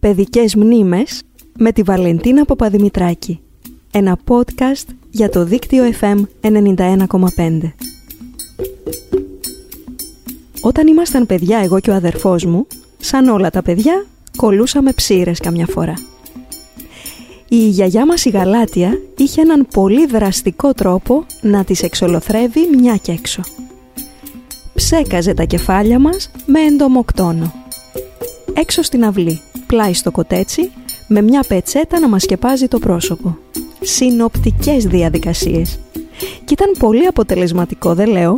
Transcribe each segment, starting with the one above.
Παιδικές μνήμες με τη Βαλεντίνα Παπαδημητράκη. Ένα podcast για το δίκτυο FM 91,5. Όταν ήμασταν παιδιά εγώ και ο αδερφός μου, σαν όλα τα παιδιά, κολούσαμε ψήρες καμιά φορά. Η γιαγιά μας η Γαλάτια είχε έναν πολύ δραστικό τρόπο να τις εξολοθρεύει μια και έξω. Ψέκαζε τα κεφάλια μας με εντομοκτόνο. Έξω στην αυλή, πλάι στο κοτέτσι, με μια πετσέτα να μας σκεπάζει το πρόσωπο. Συνοπτικές διαδικασίες. Και ήταν πολύ αποτελεσματικό, δεν λέω.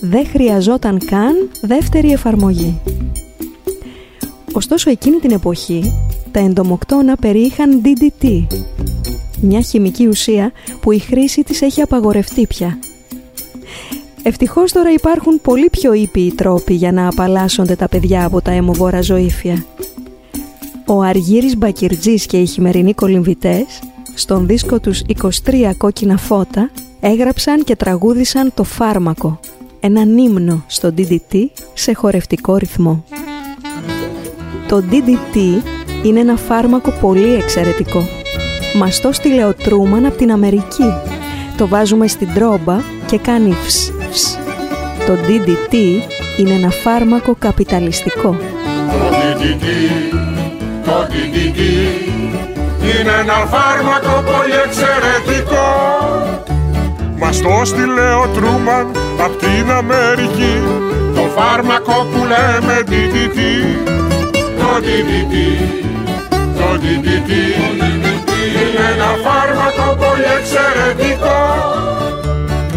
Δεν χρειαζόταν καν δεύτερη εφαρμογή. Ωστόσο εκείνη την εποχή τα εντομοκτώνα περιείχαν DDT, μια χημική ουσία που η χρήση της έχει απαγορευτεί πια. Ευτυχώς τώρα υπάρχουν πολύ πιο ήπιοι τρόποι για να απαλλάσσονται τα παιδιά από τα αιμοβόρα ζωήφια. Ο Αργύρης Μπακυρτζής και οι χειμερινοί κολυμβητές, στον δίσκο τους 23 κόκκινα φώτα, έγραψαν και τραγούδισαν το φάρμακο, ένα ύμνο στο DDT σε χορευτικό ρυθμό. Το DDT είναι ένα φάρμακο πολύ εξαιρετικό. Μας το στείλε ο Τρούμαν από την Αμερική. Το βάζουμε στην τρόμπα και κάνει φς, φς. Το DDT είναι ένα φάρμακο καπιταλιστικό. Το DDT, το DDT είναι ένα φάρμακο πολύ εξαιρετικό. Μας το στείλε ο Τρούμαν απ' την Αμερική το φάρμακο που λέμε DDT. Το DDT, το DDT είναι ένα φάρμακο πολύ εξαιρετικό.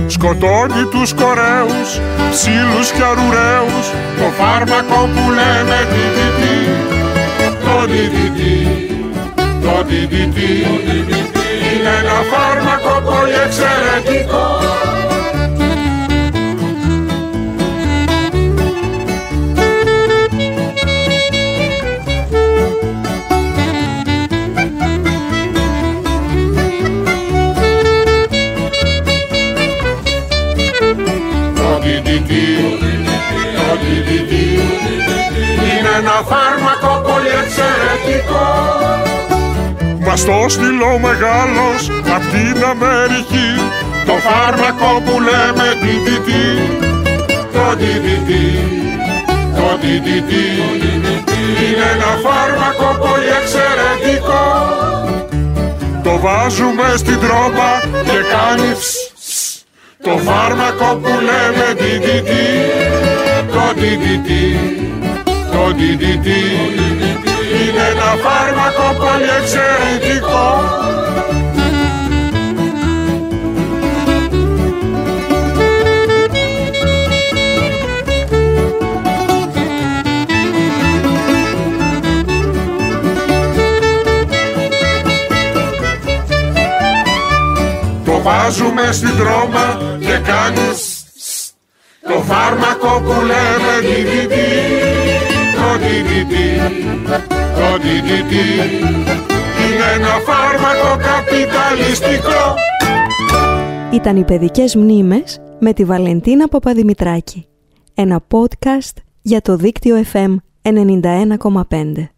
Σκοτώνει τους κορέους, ψήλους και αρουραίους Το φάρμακο που λέμε DDT Το DDT, το DDT Είναι ένα φάρμακο πολύ εξαιρετικό. Το DDT, το DDT Είναι ένα φάρμακο πολύ εξαιρετικό Μας το στείλω μεγάλος απ' την Αμερική Το φάρμακο που λέμε DDT Το DDT, το DDT Είναι ένα φάρμακο πολύ εξαιρετικό. Το βάζουμε στην τρόπα και κάνει φς, φς. Το φάρμακο που λέμε DDT Το DDT Το DDT Είναι ένα φάρμακο πολύ εξαιρετικό Το βάζουμε στην τρόμα και κάνεις σ, σ. Το φάρμακο που λέμε DDT Το DDT Το DDT Είναι ένα φάρμακο καπιταλιστικό Ήταν οι παιδικές μνήμες με τη Βαλεντίνα Παπαδημητράκη. Ένα podcast για το δίκτυο FM 91,5.